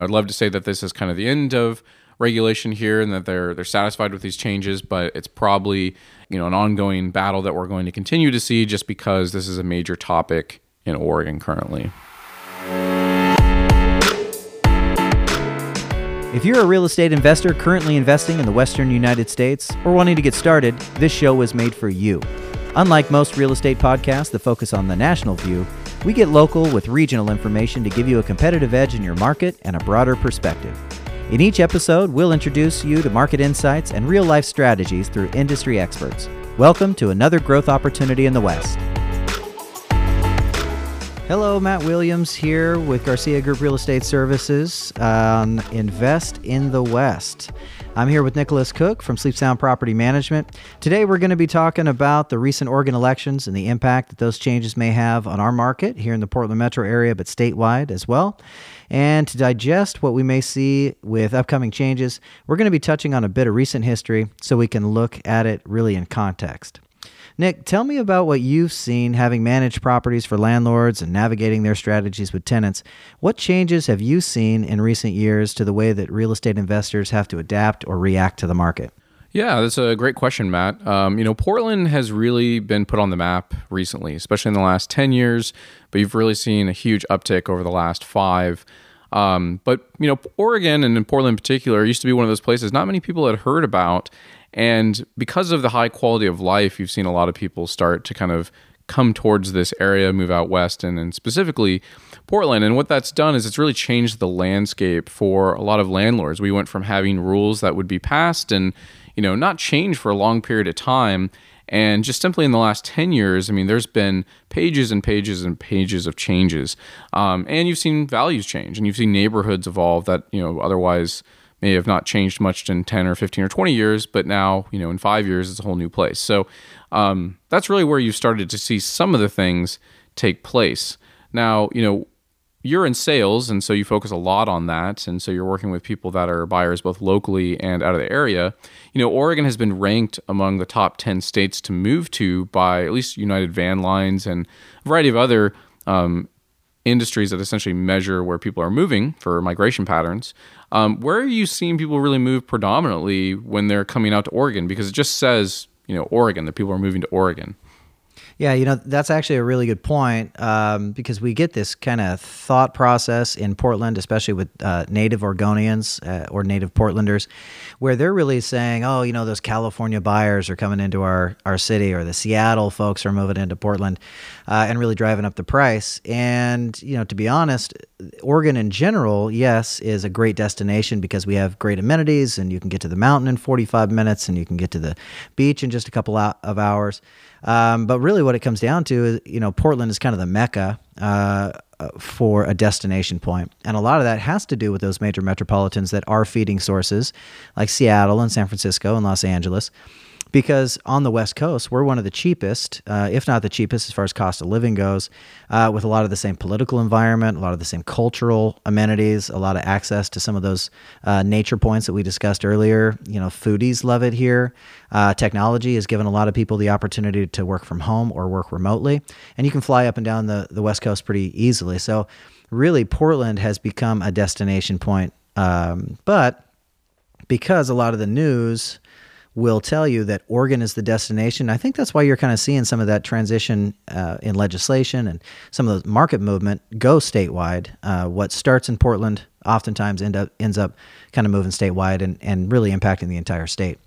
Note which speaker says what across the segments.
Speaker 1: I'd love to say that this is kind of the end of regulation here and that they're they're satisfied with these changes, but it's probably you know an ongoing battle that we're going to continue to see just because this is a major topic in Oregon currently.
Speaker 2: If you're a real estate investor currently investing in the western United States or wanting to get started, this show was made for you. Unlike most real estate podcasts that focus on the national view, we get local with regional information to give you a competitive edge in your market and a broader perspective. In each episode, we'll introduce you to market insights and real life strategies through industry experts. Welcome to another growth opportunity in the West. Hello, Matt Williams here with Garcia Group Real Estate Services on Invest in the West. I'm here with Nicholas Cook from Sleep Sound Property Management. Today, we're going to be talking about the recent Oregon elections and the impact that those changes may have on our market here in the Portland metro area, but statewide as well. And to digest what we may see with upcoming changes, we're going to be touching on a bit of recent history so we can look at it really in context. Nick, tell me about what you've seen having managed properties for landlords and navigating their strategies with tenants. What changes have you seen in recent years to the way that real estate investors have to adapt or react to the market?
Speaker 1: Yeah, that's a great question, Matt. Um, you know, Portland has really been put on the map recently, especially in the last 10 years, but you've really seen a huge uptick over the last five. Um, but, you know, Oregon and in Portland in particular used to be one of those places not many people had heard about. And because of the high quality of life, you've seen a lot of people start to kind of come towards this area, move out west, and, and specifically Portland. And what that's done is it's really changed the landscape for a lot of landlords. We went from having rules that would be passed and, you know, not change for a long period of time. And just simply in the last 10 years, I mean, there's been pages and pages and pages of changes. Um, and you've seen values change and you've seen neighborhoods evolve that, you know, otherwise may have not changed much in 10 or 15 or 20 years, but now, you know, in five years, it's a whole new place. So um, that's really where you started to see some of the things take place. Now, you know, you're in sales, and so you focus a lot on that. And so you're working with people that are buyers both locally and out of the area. You know, Oregon has been ranked among the top 10 states to move to by at least United Van Lines and a variety of other um, industries that essentially measure where people are moving for migration patterns. Um, where are you seeing people really move predominantly when they're coming out to Oregon? Because it just says, you know, Oregon, that people are moving to Oregon.
Speaker 2: Yeah, you know, that's actually a really good point um, because we get this kind of thought process in Portland, especially with uh, native Oregonians uh, or native Portlanders, where they're really saying, oh, you know, those California buyers are coming into our, our city or the Seattle folks are moving into Portland uh, and really driving up the price. And, you know, to be honest, Oregon in general, yes, is a great destination because we have great amenities and you can get to the mountain in 45 minutes and you can get to the beach in just a couple of hours. Um, but really, what it comes down to is, you know, Portland is kind of the mecca uh, for a destination point, and a lot of that has to do with those major metropolitans that are feeding sources, like Seattle and San Francisco and Los Angeles because on the West Coast, we're one of the cheapest, uh, if not the cheapest, as far as cost of living goes, uh, with a lot of the same political environment, a lot of the same cultural amenities, a lot of access to some of those uh, nature points that we discussed earlier. You know, foodies love it here. Uh, technology has given a lot of people the opportunity to work from home or work remotely, and you can fly up and down the, the West Coast pretty easily. So, really, Portland has become a destination point. Um, but because a lot of the news, will tell you that Oregon is the destination. I think that's why you're kind of seeing some of that transition uh, in legislation and some of the market movement go statewide. Uh, what starts in Portland oftentimes end up ends up kind of moving statewide and, and really impacting the entire state.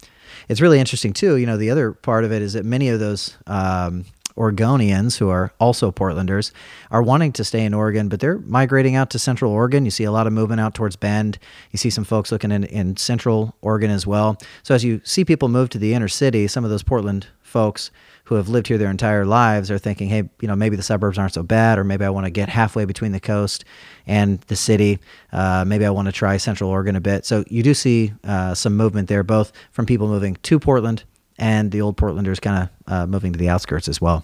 Speaker 2: It's really interesting too. You know, the other part of it is that many of those um, Oregonians, who are also Portlanders, are wanting to stay in Oregon, but they're migrating out to Central Oregon. You see a lot of movement out towards Bend. You see some folks looking in, in Central Oregon as well. So as you see people move to the inner city, some of those Portland folks who have lived here their entire lives are thinking, hey, you know, maybe the suburbs aren't so bad, or maybe I want to get halfway between the coast and the city. Uh, maybe I want to try Central Oregon a bit. So you do see uh, some movement there, both from people moving to Portland and the old Portlanders kind of uh, moving to the outskirts as well.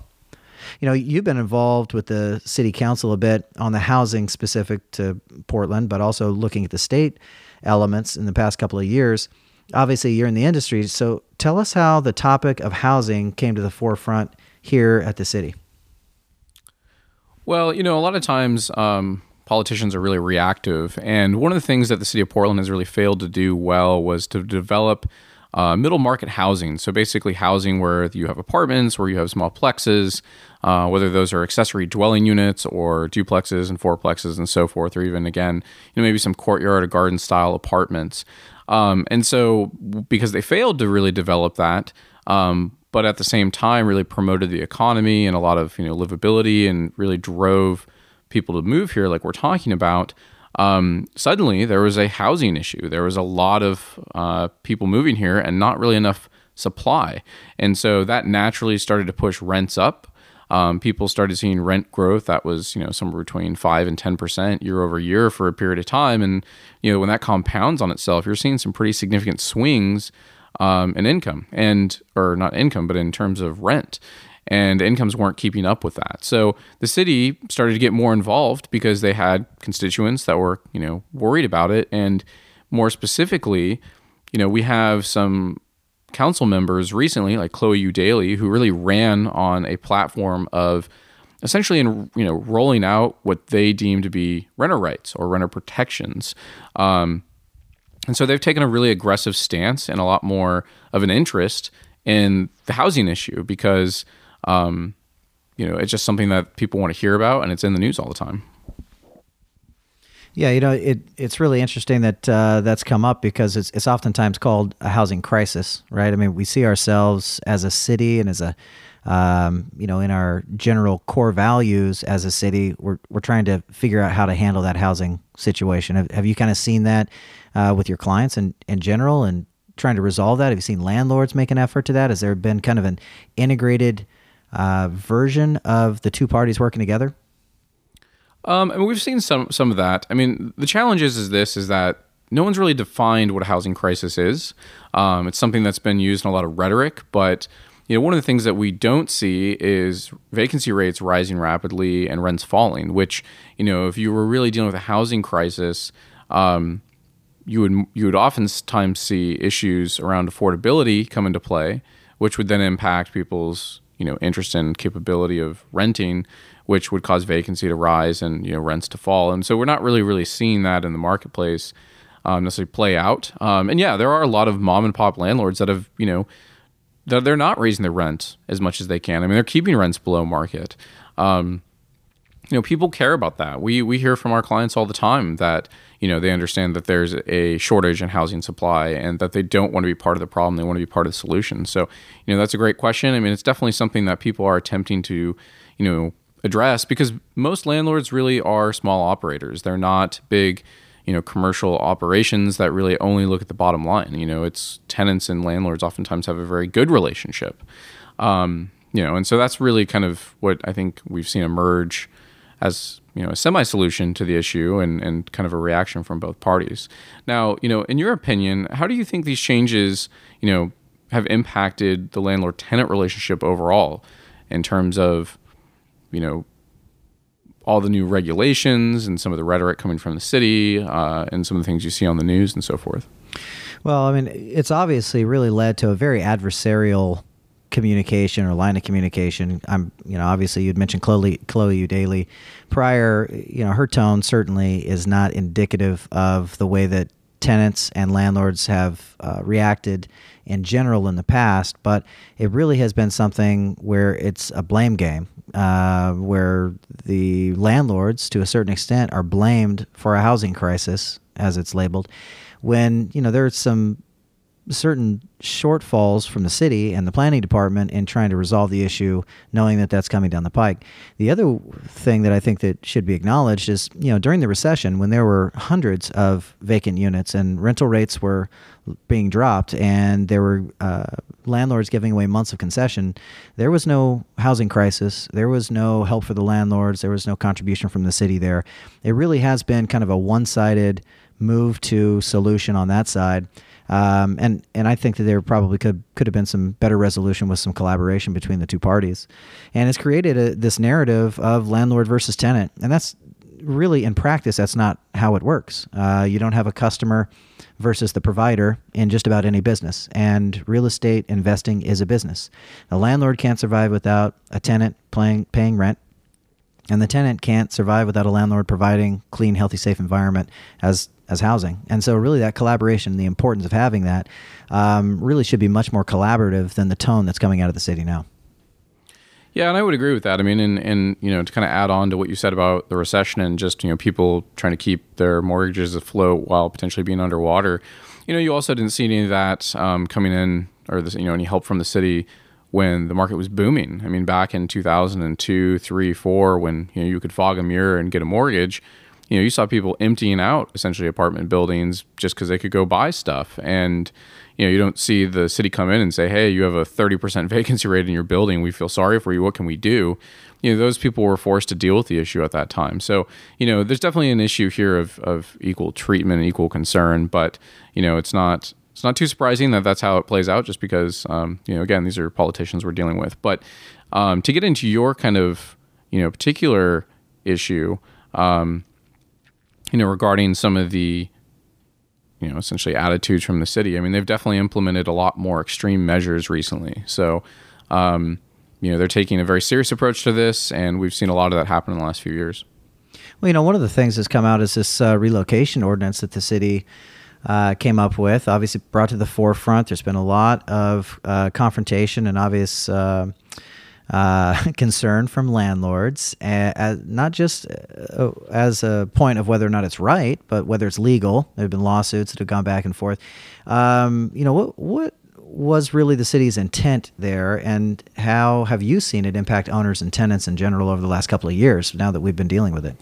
Speaker 2: You know, you've been involved with the city council a bit on the housing specific to Portland, but also looking at the state elements in the past couple of years. Obviously, you're in the industry, so tell us how the topic of housing came to the forefront here at the city.
Speaker 1: Well, you know, a lot of times um, politicians are really reactive. And one of the things that the city of Portland has really failed to do well was to develop uh, middle market housing. So basically, housing where you have apartments, where you have small plexes, uh, whether those are accessory dwelling units or duplexes and fourplexes and so forth, or even again, you know, maybe some courtyard or garden style apartments. Um, and so, because they failed to really develop that, um, but at the same time, really promoted the economy and a lot of you know livability, and really drove people to move here, like we're talking about um, suddenly there was a housing issue. There was a lot of uh, people moving here and not really enough supply. And so that naturally started to push rents up. Um, people started seeing rent growth that was you know somewhere between five and ten percent year over year for a period of time, and you know when that compounds on itself, you're seeing some pretty significant swings um, in income and or not income, but in terms of rent and incomes weren't keeping up with that. So the city started to get more involved because they had constituents that were, you know, worried about it. And more specifically, you know, we have some council members recently, like Chloe Eudaly, who really ran on a platform of essentially in you know rolling out what they deem to be renter rights or renter protections. Um, and so they've taken a really aggressive stance and a lot more of an interest in the housing issue because um, you know, it's just something that people want to hear about, and it's in the news all the time.
Speaker 2: Yeah, you know, it it's really interesting that uh, that's come up because it's it's oftentimes called a housing crisis, right? I mean, we see ourselves as a city and as a um, you know, in our general core values as a city, we're, we're trying to figure out how to handle that housing situation. Have, have you kind of seen that uh, with your clients in, in general and trying to resolve that? Have you seen landlords make an effort to that? Has there been kind of an integrated uh, version of the two parties working together?
Speaker 1: Um, and we've seen some some of that. I mean, the challenge is, is this: is that no one's really defined what a housing crisis is. Um, it's something that's been used in a lot of rhetoric, but you know, one of the things that we don't see is vacancy rates rising rapidly and rents falling. Which you know, if you were really dealing with a housing crisis, um, you would you would oftentimes see issues around affordability come into play, which would then impact people's you know interest and capability of renting, which would cause vacancy to rise and you know rents to fall. And so we're not really really seeing that in the marketplace um, necessarily play out. Um, and yeah, there are a lot of mom and pop landlords that have you know that they're not raising their rent as much as they can. I mean, they're keeping rents below market. Um, you know, people care about that. We we hear from our clients all the time that you know they understand that there's a shortage in housing supply and that they don't want to be part of the problem they want to be part of the solution. So you know that's a great question. I mean it's definitely something that people are attempting to you know address because most landlords really are small operators. They're not big you know commercial operations that really only look at the bottom line. You know it's tenants and landlords oftentimes have a very good relationship. Um, you know and so that's really kind of what i think we've seen emerge as you know a semi solution to the issue and, and kind of a reaction from both parties. Now, you know, in your opinion, how do you think these changes, you know, have impacted the landlord tenant relationship overall in terms of, you know, all the new regulations and some of the rhetoric coming from the city uh, and some of the things you see on the news and so forth?
Speaker 2: Well, I mean, it's obviously really led to a very adversarial communication or line of communication. I'm, you know, obviously you'd mentioned Chloe, Chloe Eudaly prior. You know, her tone certainly is not indicative of the way that tenants and landlords have uh, reacted in general in the past, but it really has been something where it's a blame game, uh, where the landlords, to a certain extent, are blamed for a housing crisis, as it's labeled, when you know there's some certain shortfalls from the city and the planning department in trying to resolve the issue, knowing that that's coming down the pike. The other thing that I think that should be acknowledged is, you know, during the recession when there were hundreds of vacant units and rental rates were being dropped and there were uh, landlords giving away months of concession, there was no housing crisis. There was no help for the landlords. There was no contribution from the city there. It really has been kind of a one-sided move to solution on that side. Um, and and I think that there probably could could have been some better resolution with some collaboration between the two parties, and it's created a, this narrative of landlord versus tenant, and that's really in practice that's not how it works. Uh, you don't have a customer versus the provider in just about any business, and real estate investing is a business. A landlord can't survive without a tenant paying paying rent and the tenant can't survive without a landlord providing clean, healthy, safe environment as as housing. And so, really, that collaboration, the importance of having that, um, really should be much more collaborative than the tone that's coming out of the city now.
Speaker 1: Yeah, and I would agree with that. I mean, and, and you know, to kind of add on to what you said about the recession and just you know people trying to keep their mortgages afloat while potentially being underwater. You know, you also didn't see any of that um, coming in, or this, you know, any help from the city when the market was booming. I mean, back in 2002, 3, 4, when you know you could fog a mirror and get a mortgage, you know, you saw people emptying out essentially apartment buildings just because they could go buy stuff. And you know, you don't see the city come in and say, "Hey, you have a 30% vacancy rate in your building. We feel sorry for you. What can we do?" You know, those people were forced to deal with the issue at that time. So, you know, there's definitely an issue here of of equal treatment and equal concern, but you know, it's not it's not too surprising that that's how it plays out, just because um, you know, again, these are politicians we're dealing with. But um, to get into your kind of you know particular issue, um, you know, regarding some of the you know essentially attitudes from the city. I mean, they've definitely implemented a lot more extreme measures recently. So, um, you know, they're taking a very serious approach to this, and we've seen a lot of that happen in the last few years.
Speaker 2: Well, you know, one of the things that's come out is this uh, relocation ordinance that the city uh, came up with. Obviously, brought to the forefront. There's been a lot of uh, confrontation and obvious uh, uh, concern from landlords, uh, not just uh, as a point of whether or not it's right, but whether it's legal. There have been lawsuits that have gone back and forth. Um, you know, what what was really the city's intent there, and how have you seen it impact owners and tenants in general over the last couple of years? Now that we've been dealing with it.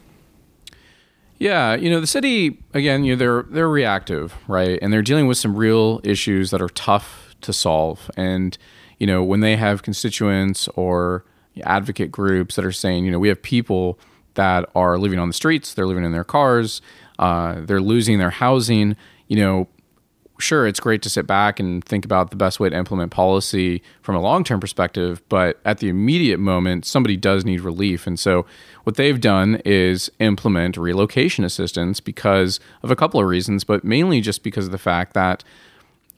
Speaker 1: Yeah, you know the city again. You know they're they're reactive, right, and they're dealing with some real issues that are tough to solve, and you know, when they have constituents or advocate groups that are saying, you know, we have people that are living on the streets, they're living in their cars, uh, they're losing their housing, you know, sure, it's great to sit back and think about the best way to implement policy from a long term perspective, but at the immediate moment, somebody does need relief. And so, what they've done is implement relocation assistance because of a couple of reasons, but mainly just because of the fact that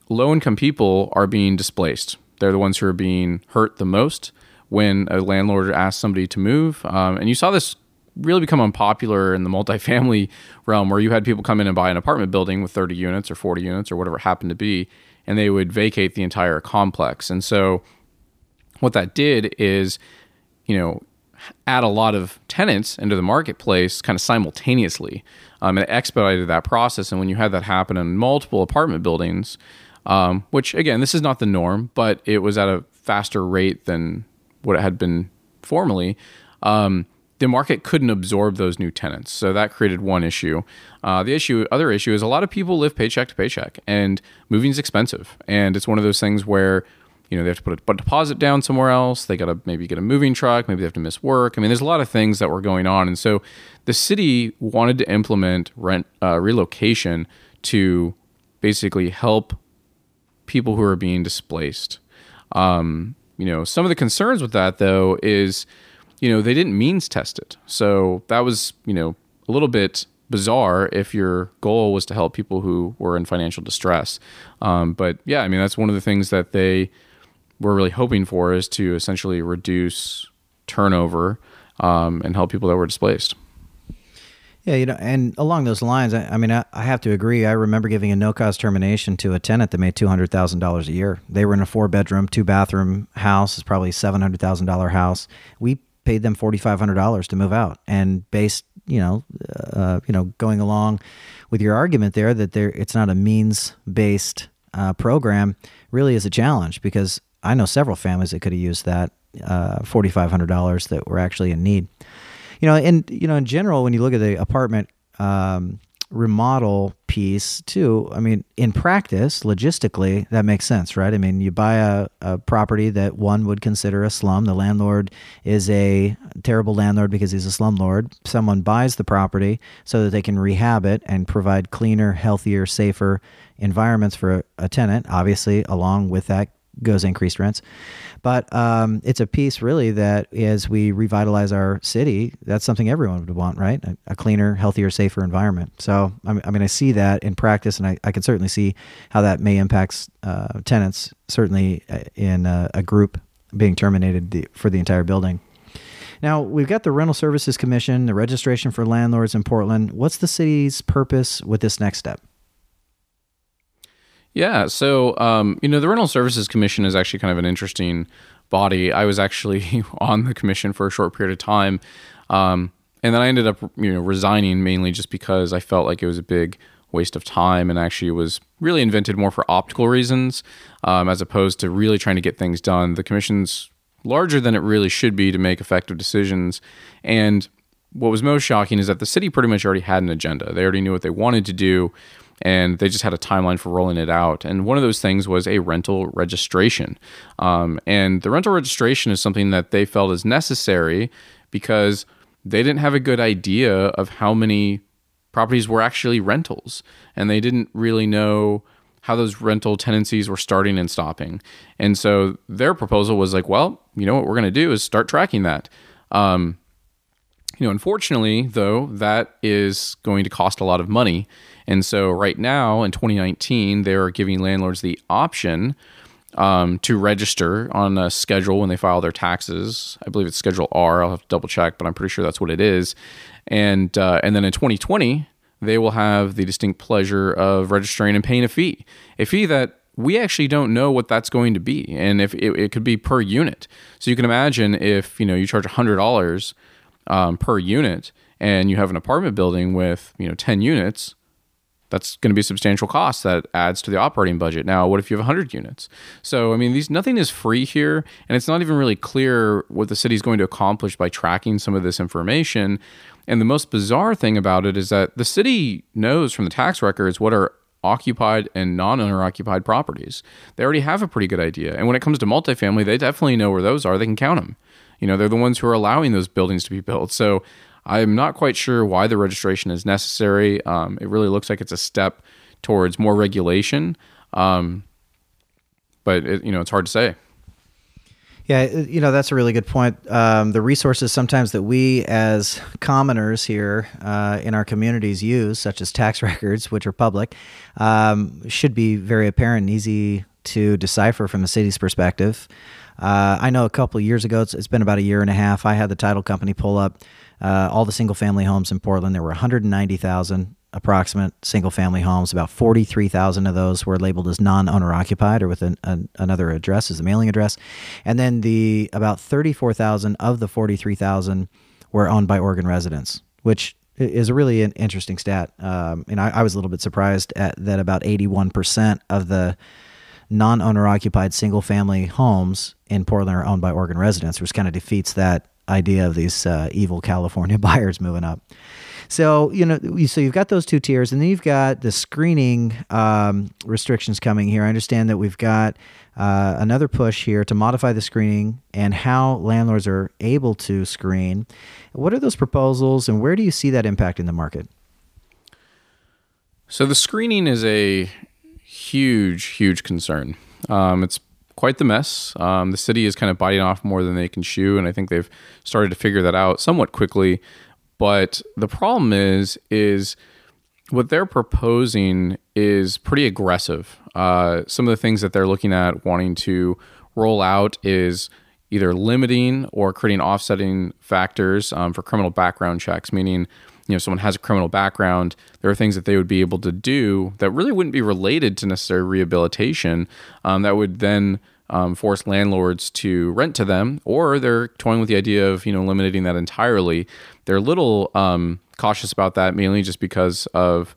Speaker 1: low income people are being displaced. They're the ones who are being hurt the most when a landlord asks somebody to move. Um, and you saw this really become unpopular in the multifamily realm where you had people come in and buy an apartment building with 30 units or 40 units or whatever it happened to be, and they would vacate the entire complex. And so what that did is, you know, add a lot of tenants into the marketplace kind of simultaneously. Um, and it expedited that process. And when you had that happen in multiple apartment buildings, um, which again, this is not the norm, but it was at a faster rate than what it had been formerly. Um, the market couldn't absorb those new tenants, so that created one issue. Uh, the issue, other issue, is a lot of people live paycheck to paycheck, and moving is expensive, and it's one of those things where you know they have to put a deposit down somewhere else. They got to maybe get a moving truck. Maybe they have to miss work. I mean, there's a lot of things that were going on, and so the city wanted to implement rent uh, relocation to basically help people who are being displaced. Um, you know, some of the concerns with that though is, you know, they didn't means test it. So that was, you know, a little bit bizarre if your goal was to help people who were in financial distress. Um, but yeah, I mean, that's one of the things that they were really hoping for is to essentially reduce turnover um, and help people that were displaced.
Speaker 2: Yeah, you know, and along those lines, I, I mean, I, I, have to agree. I remember giving a no cost termination to a tenant that made two hundred thousand dollars a year. They were in a four bedroom, two bathroom house. It's probably seven hundred thousand dollar house. We paid them forty five hundred dollars to move out, and based, you know, uh, you know, going along with your argument there that there it's not a means based uh, program, really is a challenge because I know several families that could have used that uh, forty five hundred dollars that were actually in need. You know, and you know, in general, when you look at the apartment um, remodel piece too, I mean, in practice, logistically, that makes sense, right? I mean, you buy a, a property that one would consider a slum. The landlord is a terrible landlord because he's a slumlord. Someone buys the property so that they can rehab it and provide cleaner, healthier, safer environments for a, a tenant. Obviously, along with that goes increased rents. But um, it's a piece really that as we revitalize our city, that's something everyone would want, right? A, a cleaner, healthier, safer environment. So I mean, I see that in practice, and I, I can certainly see how that may impact uh, tenants, certainly uh, in a, a, group being terminated the, for the entire building. Now, we've got the Rental Services Commission, the registration for landlords in Portland. What's the city's purpose with this next step?
Speaker 1: Yeah, so um, you know, the Rental Services Commission is actually kind of an interesting body. I was actually on the commission for a short period of time, um, and then I ended up you know resigning mainly just because I felt like it was a big waste of time and actually was really invented more for optical reasons um, as opposed to really trying to get things done. The commission's larger than it really should be to make effective decisions. And what was most shocking is that the city pretty much already had an agenda. They already knew what they wanted to do and they just had a timeline for rolling it out. And one of those things was a rental registration. Um, and the rental registration is something that they felt is necessary because they didn't have a good idea of how many properties were actually rentals, and they didn't really know how those rental tenancies were starting and stopping. And so their proposal was like, well, you know what we're going to do is start tracking that. Um, you know, unfortunately, though, that is going to cost a lot of money. And so right now in 2019, they are giving landlords the option um, to register on a schedule when they file their taxes. I believe it's Schedule R. I'll have to double check, but I'm pretty sure that's what it is and uh, and then in 2020 they will have the distinct pleasure of registering and paying a fee, a fee that we actually don't know what that's going to be, and if it, it could be per unit. So you can imagine if you know you charge hundred dollars um, per unit, and you have an apartment building with you know 10 units that's going to be a substantial cost that adds to the operating budget. Now, what if you have 100 units? So, I mean, these nothing is free here, and it's not even really clear what the city is going to accomplish by tracking some of this information. And the most bizarre thing about it is that the city knows from the tax records what are occupied and non-owner occupied properties. They already have a pretty good idea. And when it comes to multifamily, they definitely know where those are. They can count them. You know, they're the ones who are allowing those buildings to be built. So I'm not quite sure why the registration is necessary. Um, it really looks like it's a step towards more regulation, um, but it, you know it's hard to say.
Speaker 2: Yeah, you know that's a really good point. Um, the resources sometimes that we as commoners here uh, in our communities use, such as tax records, which are public, um, should be very apparent and easy to decipher from the city's perspective. Uh, I know a couple years ago, it's, it's been about a year and a half. I had the title company pull up uh, all the single family homes in Portland. There were 190,000 approximate single family homes. About 43,000 of those were labeled as non owner occupied or with an, an, another address as a mailing address. And then the about 34,000 of the 43,000 were owned by Oregon residents, which is a really an interesting stat. Um, and I, I, was a little bit surprised at that about 81% of the non owner occupied single family homes in Portland are owned by Oregon residents, which kind of defeats that idea of these uh, evil California buyers moving up. So you know, so you've got those two tiers, and then you've got the screening um, restrictions coming here. I understand that we've got uh, another push here to modify the screening and how landlords are able to screen. What are those proposals, and where do you see that impacting the market?
Speaker 1: So the screening is a huge, huge concern. Um, it's quite the mess. Um, the city is kind of biting off more than they can chew, and I think they've started to figure that out somewhat quickly. But the problem is, is what they're proposing is pretty aggressive. Uh, some of the things that they're looking at wanting to roll out is either limiting or creating offsetting factors um, for criminal background checks, meaning you know someone has a criminal background there are things that they would be able to do that really wouldn't be related to necessary rehabilitation um, that would then um, force landlords to rent to them or they're toying with the idea of you know eliminating that entirely. They're a little um, cautious about that mainly just because of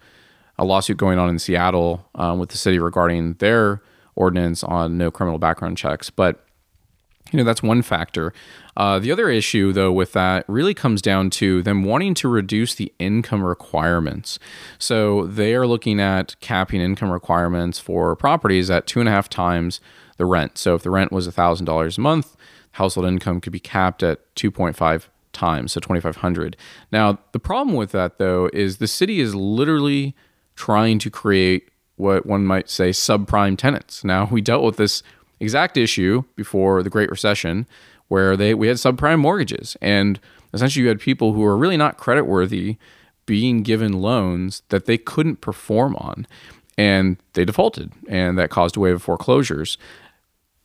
Speaker 1: a lawsuit going on in seattle um, with the city regarding their ordinance on no criminal background checks. But you know that's one factor. Uh, the other issue though with that really comes down to them wanting to reduce the income requirements. So they are looking at capping income requirements for properties at two and a half times the rent. So if the rent was $1000 a month household income could be capped at 2.5 times so 2500 now the problem with that though is the city is literally trying to create what one might say subprime tenants. Now we dealt with this exact issue before the Great Recession, where they we had subprime mortgages, and essentially you had people who were really not creditworthy being given loans that they couldn't perform on, and they defaulted, and that caused a wave of foreclosures.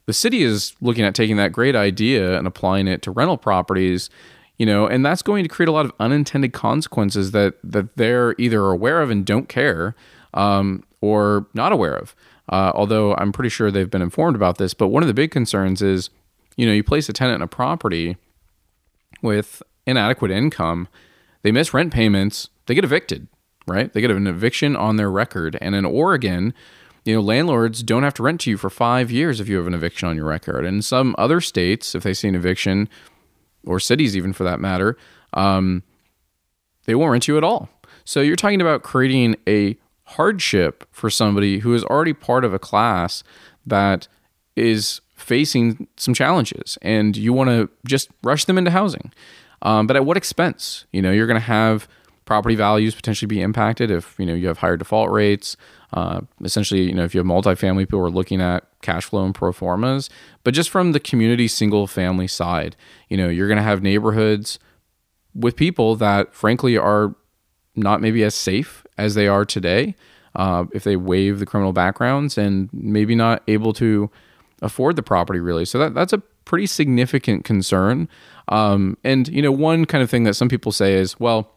Speaker 1: The city is looking at taking that great idea and applying it to rental properties you know, and that's going to create a lot of unintended consequences that that they're either aware of and don't care, um, or not aware of. Uh, although I'm pretty sure they've been informed about this. But one of the big concerns is, you know, you place a tenant in a property with inadequate income, they miss rent payments, they get evicted, right? They get an eviction on their record. And in Oregon, you know, landlords don't have to rent to you for five years if you have an eviction on your record. And in some other states, if they see an eviction, or cities even for that matter, um, they won't rent you at all. So you're talking about creating a hardship for somebody who is already part of a class that is facing some challenges and you want to just rush them into housing. Um, but at what expense? You know, you're going to have property values potentially be impacted if you know you have higher default rates. Uh, essentially, you know, if you have multifamily, people are looking at cash flow and pro formas. But just from the community single family side, you know, you're going to have neighborhoods with people that, frankly, are not maybe as safe as they are today. Uh, if they waive the criminal backgrounds and maybe not able to afford the property really. So that that's a pretty significant concern. Um, and you know, one kind of thing that some people say is, well,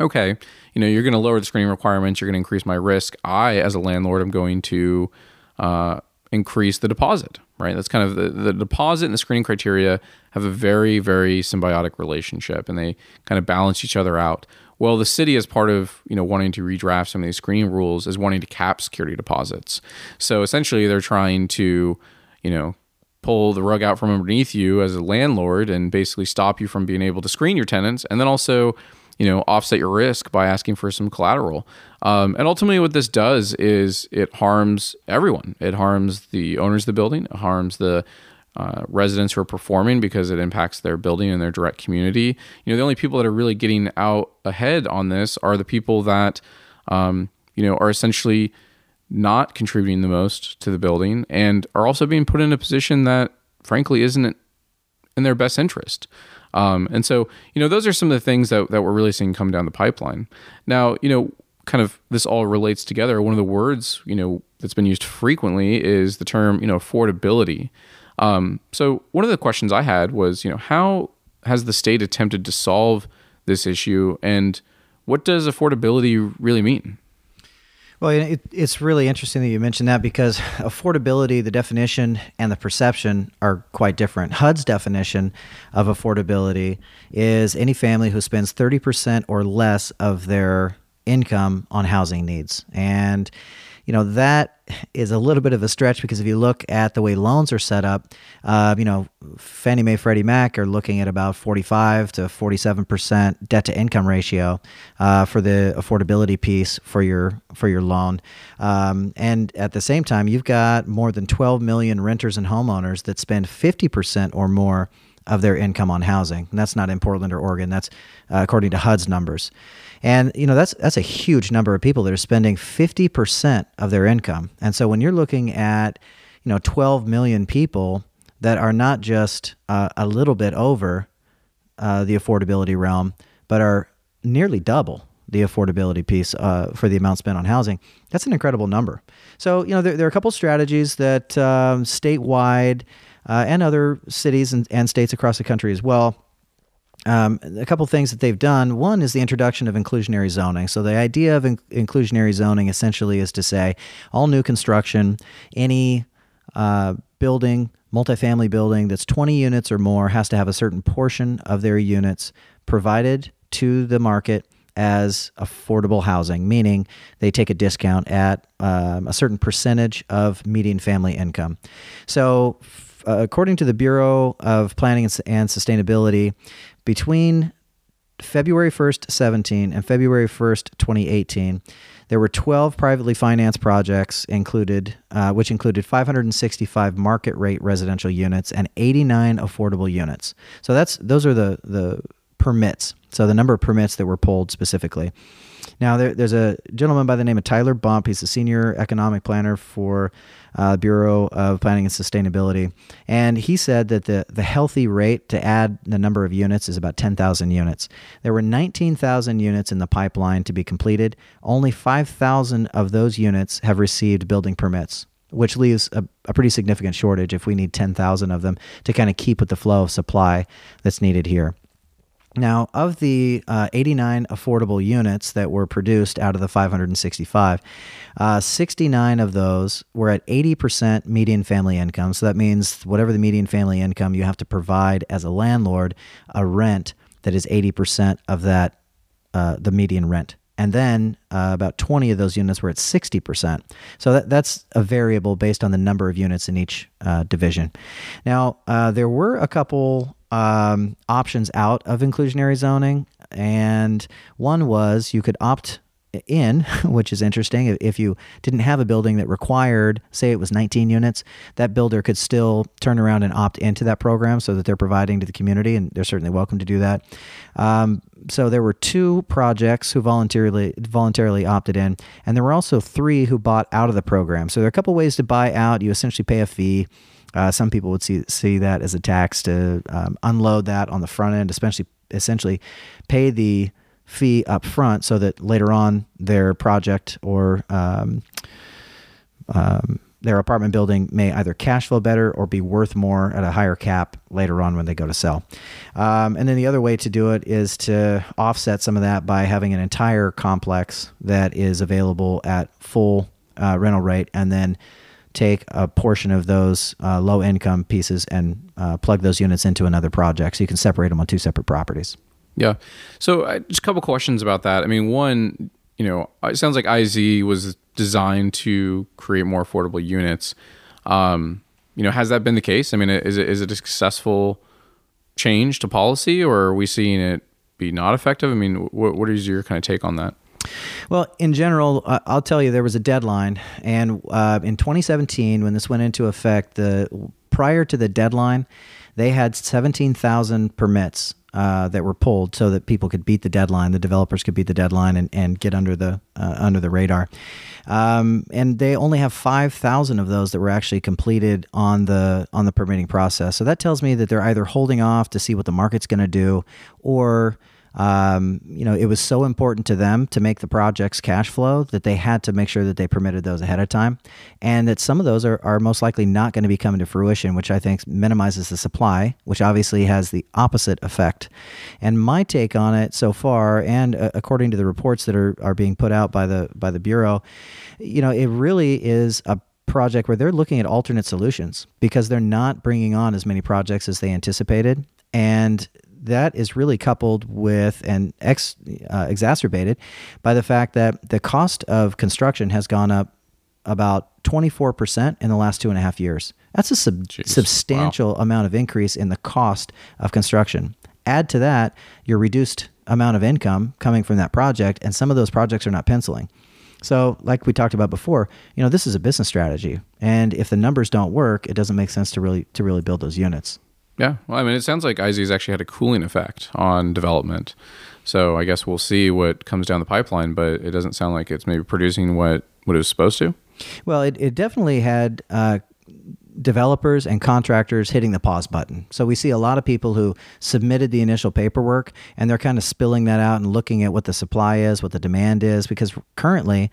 Speaker 1: okay, you know, you're going to lower the screening requirements, you're going to increase my risk. I, as a landlord, am going to uh, increase the deposit, right? That's kind of the, the deposit and the screening criteria have a very, very symbiotic relationship and they kind of balance each other out. Well, the city, as part of you know wanting to redraft some of these screening rules, is wanting to cap security deposits. So essentially, they're trying to, you know, pull the rug out from underneath you as a landlord and basically stop you from being able to screen your tenants, and then also you know offset your risk by asking for some collateral. Um, and ultimately what this does is it harms everyone. It harms the owners of the building. It harms the uh, residents who are performing because it impacts their building and their direct community. You know, the only people that are really getting out ahead on this are the people that, um, you know, are essentially not contributing the most to the building and are also being put in a position that, frankly, isn't in their best interest. Um, and so, you know, those are some of the things that, that we're really seeing come down the pipeline. Now, you know, kind of this all relates together. One of the words, you know, that's been used frequently is the term, you know, affordability. Um, so one of the questions I had was, you know, how has the state attempted to solve this issue, and what does affordability really mean?
Speaker 2: Well, it, it's really interesting that you mentioned that because affordability, the definition and the perception are quite different. HUD's definition of affordability is any family who spends 30% or less of their income on housing needs. And you know that is a little bit of a stretch because if you look at the way loans are set up, uh, you know Fannie Mae, Freddie Mac are looking at about 45 to 47 percent debt to income ratio uh, for the affordability piece for your for your loan, um, and at the same time you've got more than 12 million renters and homeowners that spend 50 percent or more of their income on housing. And that's not in Portland or Oregon. That's uh, according to HUD's numbers. And you know that's that's a huge number of people that are spending 50% of their income. And so when you're looking at you know 12 million people that are not just uh, a little bit over uh, the affordability realm, but are nearly double the affordability piece uh, for the amount spent on housing. That's an incredible number. So you know there, there are a couple strategies that um, statewide uh, and other cities and, and states across the country as well um, a couple things that they've done. One is the introduction of inclusionary zoning. So the idea of in- inclusionary zoning essentially is to say all new construction, any uh, building, multifamily building that's 20 units or more has to have a certain portion of their units provided to the market as affordable housing, meaning they take a discount at um, a certain percentage of median family income. So, f- according to the Bureau of Planning and Sustainability, between February 1st, 17 and February 1st, 2018, there were 12 privately financed projects included, uh, which included 565 market rate residential units and 89 affordable units. So that's those are the the permits. So the number of permits that were pulled specifically. Now, there, there's a gentleman by the name of Tyler Bump. He's a senior economic planner for uh, Bureau of Planning and Sustainability, and he said that the the healthy rate to add the number of units is about 10,000 units. There were 19,000 units in the pipeline to be completed. Only 5,000 of those units have received building permits which leaves a, a, pretty significant shortage if we need 10,000 of them to kind of keep with the flow of supply that's needed here. Now, of the uh, 89 affordable units that were produced out of the 565, uh, 69 of those were at 80% median family income. So that means whatever the median family income, you have to provide as a landlord a rent that is 80% of that, uh, the median rent. And then uh, about 20 of those units were at 60%. So that, that's a variable based on the number of units in each uh, division. Now, uh, there were a couple um, options out of inclusionary zoning, and one was you could opt in, which is interesting. If you didn't have a building that required, say it was 19 units, that builder could still turn around and opt into that program so that they're providing to the community, and they're certainly welcome to do that. Um, so there were two projects who voluntarily voluntarily opted in, and there were also three who bought out of the program. So there are a couple ways to buy out. You essentially pay a fee. Uh, some people would see see that as a tax to um, unload that on the front end, especially essentially pay the fee up front so that later on their project or um, um, their apartment building may either cash flow better or be worth more at a higher cap later on when they go to sell. Um, and then the other way to do it is to offset some of that by having an entire complex that is available at full uh, rental rate and then take a portion of those uh, low income pieces and uh, plug those units into another project so you can separate them on two separate properties.
Speaker 1: Yeah. So uh, just a couple questions about that. I mean, one, you know, it sounds like IZ was designed to create more affordable units. Um, you know, has that been the case? I mean, is it is it a successful change to policy, or are we seeing it be not effective? I mean, what what is your kind of take on that?
Speaker 2: Well, in general, I'll tell you there was a deadline, and uh, in 2017, when this went into effect, the prior to the deadline, they had 17,000 permits uh, that were pulled so that people could beat the deadline, the developers could beat the deadline and, and get under the uh, under the radar. Um, and they only have five thousand of those that were actually completed on the on the permitting process. So that tells me that they're either holding off to see what the market's going to do, or um, you know, it was so important to them to make the projects cash flow that they had to make sure that they permitted those ahead of time, and that some of those are, are most likely not going to be coming to fruition, which I think minimizes the supply, which obviously has the opposite effect. And my take on it so far, and uh, according to the reports that are, are being put out by the by the bureau, you know, it really is a project where they're looking at alternate solutions because they're not bringing on as many projects as they anticipated and that is really coupled with and ex, uh, exacerbated by the fact that the cost of construction has gone up about 24% in the last two and a half years. That's a sub- substantial wow. amount of increase in the cost of construction. Add to that your reduced amount of income coming from that project, and some of those projects are not penciling. So, like we talked about before, you know, this is a business strategy, and if the numbers don't work, it doesn't make sense to really to really build those units.
Speaker 1: Yeah, well, I mean, it sounds like IZ's actually had a cooling effect on development. So I guess we'll see what comes down the pipeline, but it doesn't sound like it's maybe producing what what it was supposed to.
Speaker 2: Well, it, it definitely had uh, developers and contractors hitting the pause button. So we see a lot of people who submitted the initial paperwork and they're kind of spilling that out and looking at what the supply is, what the demand is, because currently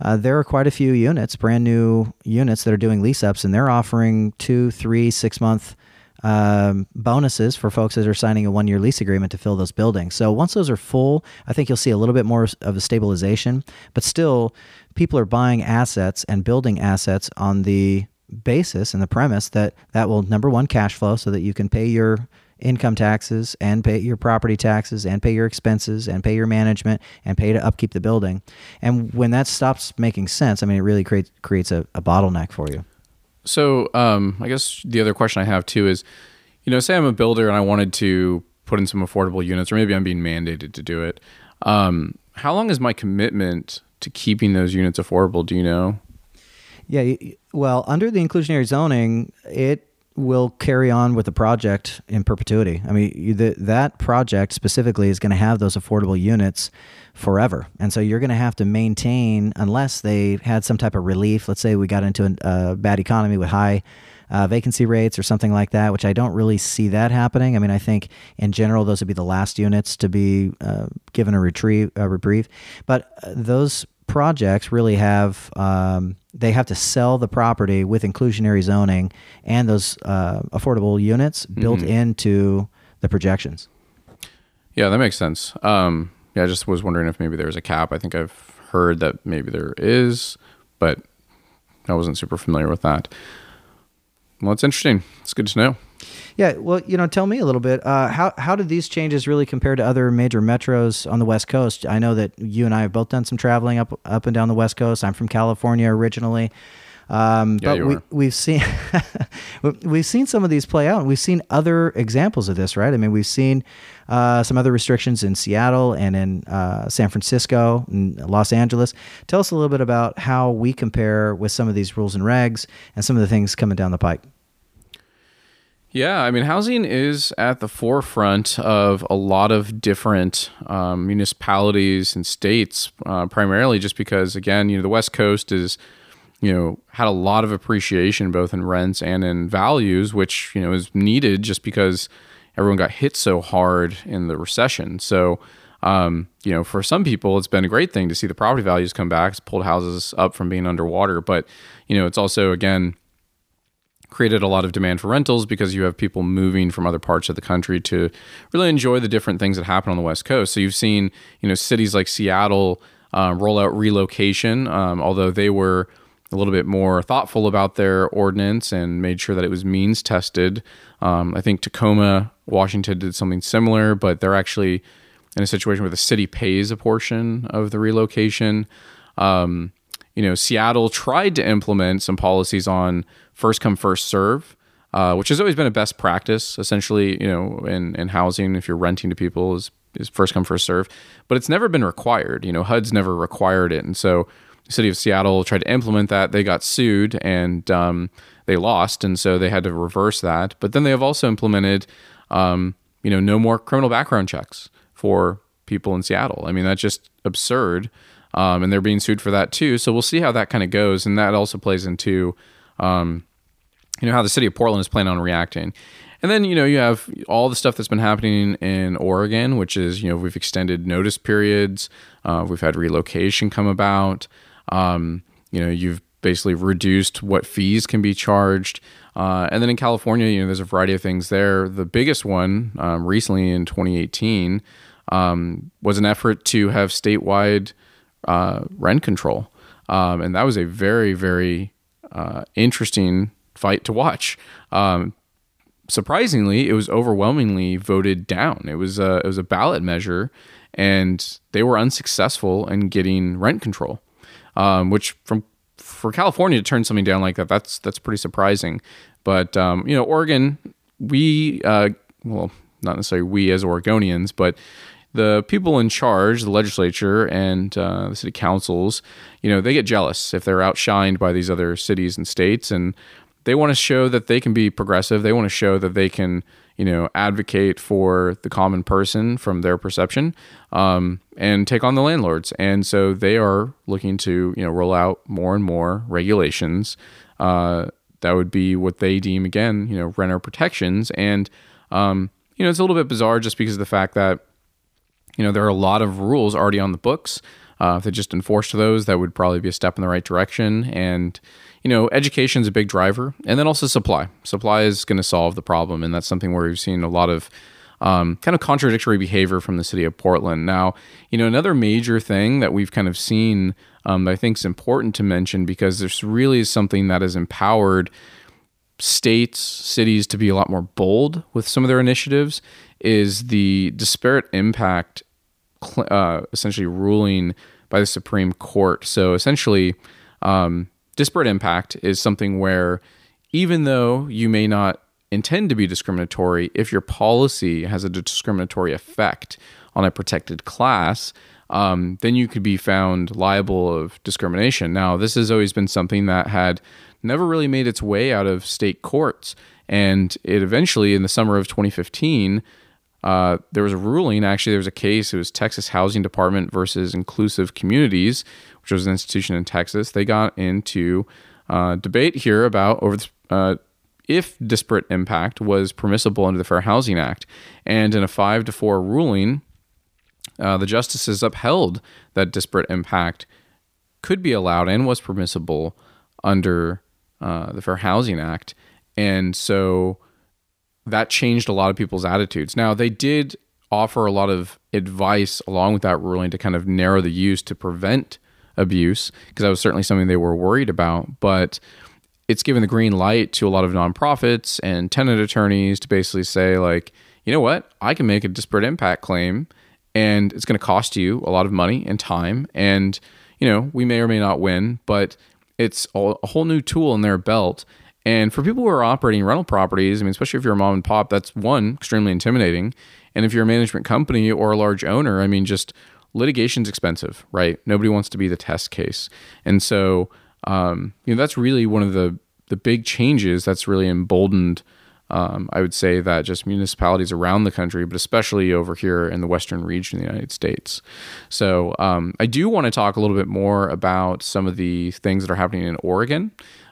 Speaker 2: uh, there are quite a few units, brand new units that are doing lease ups, and they're offering two, three, six month um, bonuses for folks that are signing a one year lease agreement to fill those buildings. So once those are full, I think you'll see a little bit more of a stabilization, but still, people are buying assets and building assets on the basis and the premise that that will number one cash flow so that you can pay your income taxes and pay your property taxes and pay your expenses and pay your management and pay to upkeep the building. And when that stops making sense, I mean, it really creates creates a, a bottleneck for you.
Speaker 1: So, um, I guess the other question I have too is, you know, say I'm a builder and I wanted to put in some affordable units, or maybe I'm being mandated to do it. Um, how long is my commitment to keeping those units affordable? Do you know?
Speaker 2: Yeah, well, under the inclusionary zoning, it will carry on with the project in perpetuity. I mean, the, that project specifically is going to have those affordable units forever. And so you're going to have to maintain, unless they had some type of relief. Let's say we got into a, bad economy with high uh, vacancy rates or something like that, which I don't really see that happening. I mean, I think in general, those would be the last units to be uh, given a, retrieve, a reprieve. But uh, those projects really have um, they have to sell the property with inclusionary zoning and those uh, affordable units built mm-hmm. into the projections.
Speaker 1: Yeah, that makes sense. Um, yeah, I just was wondering if maybe there's a cap. I think I've heard that maybe there is, but I wasn't super familiar with that. Well, it's interesting. It's good to know.
Speaker 2: Yeah, well, you know, tell me a little bit. Uh, how how did these changes really compare to other major metros on the West Coast? I know that you and I have both done some traveling up up and down the West Coast. I'm from California originally. Um,
Speaker 1: Yeah,
Speaker 2: but we,
Speaker 1: are.
Speaker 2: we've seen we've seen some of these play out, and we've seen other examples of this, right? I mean, we've seen uh, some other restrictions in Seattle and in uh, San Francisco and Los Angeles. Tell us a little bit about how we compare with some of these rules and regs and some of the things coming down the pike.
Speaker 1: Yeah, I mean, housing is at the forefront of a lot of different um, municipalities and states, uh, primarily just because, again, you know, the West Coast is, you know, had a lot of appreciation both in rents and in values, which, you know, is needed just because everyone got hit so hard in the recession. So, um, you know, for some people, it's been a great thing to see the property values come back. It's pulled houses up from being underwater. But, you know, it's also, again, created a lot of demand for rentals because you have people moving from other parts of the country to really enjoy the different things that happen on the West Coast. So you've seen, you know, cities like Seattle um, roll out relocation, um, although they were a little bit more thoughtful about their ordinance and made sure that it was means tested. Um, I think Tacoma, Washington did something similar, but they're actually in a situation where the city pays a portion of the relocation. Um, you know, Seattle tried to implement some policies on first come, first serve, uh, which has always been a best practice, essentially, you know, in, in housing, if you're renting to people, is, is first come, first serve. But it's never been required. You know, HUD's never required it. And so the city of Seattle tried to implement that. They got sued and um, they lost. And so they had to reverse that. But then they have also implemented, um, you know, no more criminal background checks for people in Seattle. I mean, that's just absurd. Um, and they're being sued for that too. So we'll see how that kind of goes. And that also plays into, um, you know, how the city of Portland is planning on reacting. And then, you know, you have all the stuff that's been happening in Oregon, which is, you know, we've extended notice periods, uh, we've had relocation come about. Um, you know, you've basically reduced what fees can be charged. Uh, and then in California, you know, there's a variety of things there. The biggest one um, recently in 2018 um, was an effort to have statewide uh, rent control. Um, and that was a very, very uh, interesting fight to watch. Um, surprisingly, it was overwhelmingly voted down. It was a, it was a ballot measure, and they were unsuccessful in getting rent control, um, which from for California to turn something down like that, that's that's pretty surprising. But um, you know, Oregon, we uh, well, not necessarily we as Oregonians, but the people in charge, the legislature and uh, the city councils, you know, they get jealous if they're outshined by these other cities and states, and they want to show that they can be progressive. They want to show that they can, you know, advocate for the common person from their perception, um, and take on the landlords. And so they are looking to, you know, roll out more and more regulations. Uh, that would be what they deem again, you know, renter protections. And um, you know, it's a little bit bizarre just because of the fact that you know, there are a lot of rules already on the books. Uh, if they just enforced those, that would probably be a step in the right direction. And, you know, education is a big driver. And then also supply. Supply is going to solve the problem. And that's something where we've seen a lot of um, kind of contradictory behavior from the city of Portland. Now, you know, another major thing that we've kind of seen um, that I think is important to mention because this really something that has empowered states, cities to be a lot more bold with some of their initiatives is the disparate impact uh, essentially ruling by the Supreme Court. So essentially, um, disparate impact is something where even though you may not intend to be discriminatory, if your policy has a discriminatory effect on a protected class, um, then you could be found liable of discrimination. Now, this has always been something that had never really made its way out of state courts. And it eventually, in the summer of 2015, uh, there was a ruling. Actually, there was a case. It was Texas Housing Department versus Inclusive Communities, which was an institution in Texas. They got into uh, debate here about over the, uh, if disparate impact was permissible under the Fair Housing Act, and in a five to four ruling, uh, the justices upheld that disparate impact could be allowed and was permissible under uh, the Fair Housing Act, and so that changed a lot of people's attitudes. Now, they did offer a lot of advice along with that ruling to kind of narrow the use to prevent abuse, because that was certainly something they were worried about. But it's given the green light to a lot of nonprofits and tenant attorneys to basically say, like, you know what, I can make a disparate impact claim and it's going to cost you a lot of money and time. And, you know, we may or may not win, but it's a whole new tool in their belt. And for people who are operating rental properties, I mean, especially if you're a mom and pop, that's one, extremely intimidating. And if you're a management company or a large owner, I mean, just litigation's expensive, right? Nobody wants to be the test case. And so, um, you know, that's really one of the, the big changes that's really emboldened um, I would say that just municipalities around the country, but especially over here in the western region of the United States. So um, I do want to talk a little bit more about some of the things that are happening in Oregon,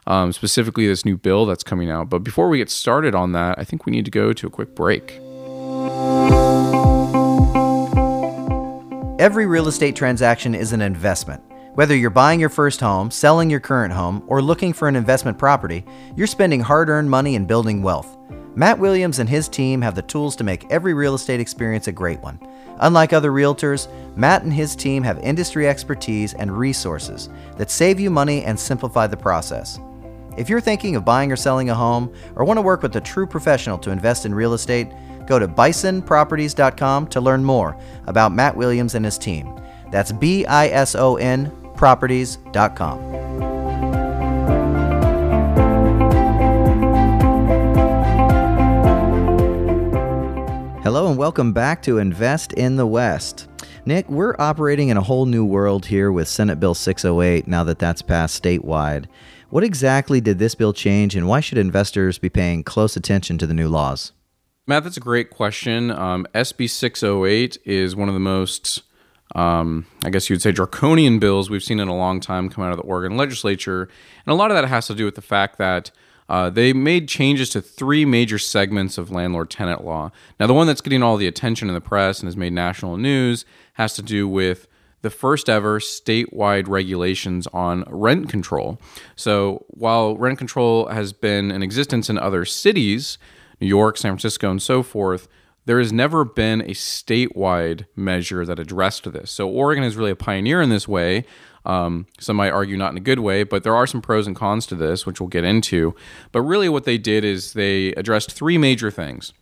Speaker 1: um, specifically this new bill that's coming out. But before we get started on that, I think we need to go to a quick break.
Speaker 3: Every real estate transaction is an investment. Whether you're buying your first home, selling your current home, or looking for an investment property, you're spending hard earned money and building wealth. Matt Williams and his team have the tools to make every real estate experience a great one. Unlike other realtors, Matt and his team have industry expertise and resources that save you money and simplify the process. If you're thinking of buying or selling a home or want to work with a true professional to invest in real estate, go to bisonproperties.com to learn more about Matt Williams and his team. That's B I S O N properties.com.
Speaker 2: Hello and welcome back to Invest in the West. Nick, we're operating in a whole new world here with Senate Bill 608 now that that's passed statewide. What exactly did this bill change and why should investors be paying close attention to the new laws?
Speaker 1: Matt, that's a great question. Um, SB 608 is one of the most um, I guess you'd say draconian bills we've seen in a long time come out of the Oregon legislature. And a lot of that has to do with the fact that uh, they made changes to three major segments of landlord tenant law. Now, the one that's getting all the attention in the press and has made national news has to do with the first ever statewide regulations on rent control. So, while rent control has been in existence in other cities, New York, San Francisco, and so forth, there has never been a statewide measure that addressed this. So Oregon is really a pioneer in this way. Um, some might argue not in a good way, but there are some pros and cons to this, which we'll get into. But really, what they did is they addressed three major things.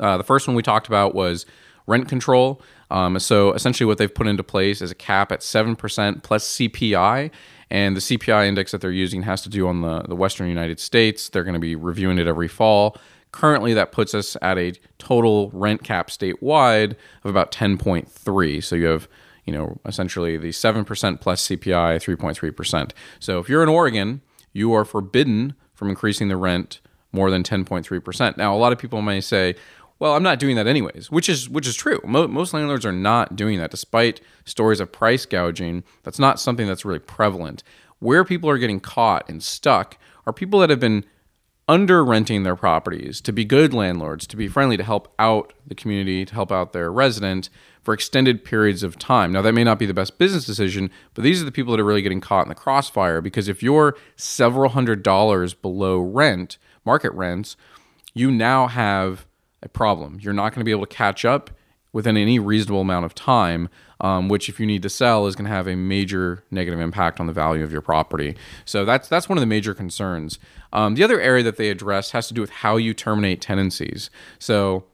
Speaker 1: Uh, the first one we talked about was rent control. Um, so essentially, what they've put into place is a cap at 7% plus CPI. And the CPI index that they're using has to do on the, the Western United States. They're going to be reviewing it every fall. Currently, that puts us at a total rent cap statewide of about 10.3. So you have, you know, essentially the 7% plus CPI, 3.3%. So if you're in Oregon, you are forbidden from increasing the rent more than 10.3%. Now, a lot of people may say, well, I'm not doing that anyways, which is which is true. Mo- most landlords are not doing that, despite stories of price gouging. That's not something that's really prevalent. Where people are getting caught and stuck are people that have been under renting their properties to be good landlords, to be friendly, to help out the community, to help out their resident for extended periods of time. Now, that may not be the best business decision, but these are the people that are really getting caught in the crossfire because if you're several hundred dollars below rent, market rents, you now have a problem. You're not going to be able to catch up within any reasonable amount of time, um, which if you need to sell is going to have a major negative impact on the value of your property. So that's that's one of the major concerns. Um, the other area that they address has to do with how you terminate tenancies. So